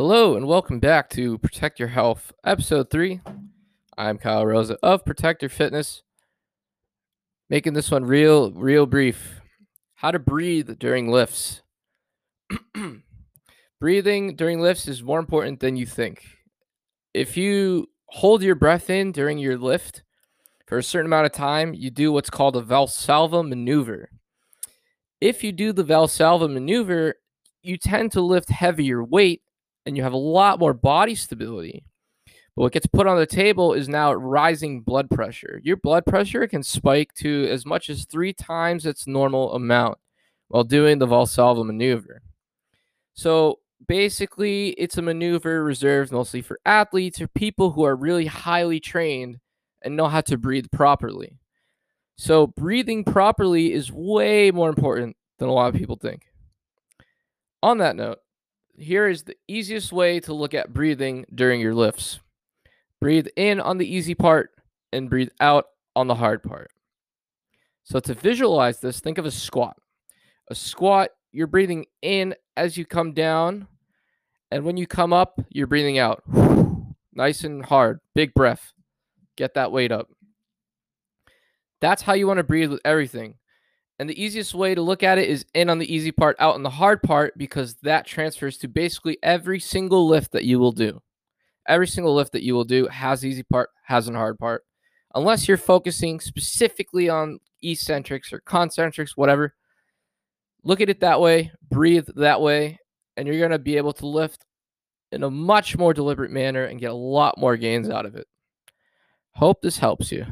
welcome back to Protect Your Health, episode three. I'm Kyle Rosa of Protect Your Fitness, making this one real, real brief. How to breathe during lifts. Breathing during lifts is more important than you think. If you hold your breath in during your lift for a certain amount of time, you do what's called a Valsalva maneuver. If you do the Valsalva maneuver, you tend to lift heavier weight and you have a lot more body stability. But what gets put on the table is now rising blood pressure. Your blood pressure can spike to as much as three times its normal amount while doing the Valsalva maneuver. So basically, it's a maneuver reserved mostly for athletes or people who are really highly trained and know how to breathe properly. So, breathing properly is way more important than a lot of people think. On that note, here is the easiest way to look at breathing during your lifts. Breathe in on the easy part and breathe out on the hard part. So, to visualize this, think of a squat. A squat, you're breathing in as you come down, and when you come up, you're breathing out. nice and hard, big breath. Get that weight up. That's how you want to breathe with everything. And the easiest way to look at it is in on the easy part, out on the hard part, because that transfers to basically every single lift that you will do. Every single lift that you will do has easy part, has an hard part. Unless you're focusing specifically on eccentrics or concentrics, whatever. Look at it that way, breathe that way, and you're going to be able to lift in a much more deliberate manner and get a lot more gains out of it. Hope this helps you.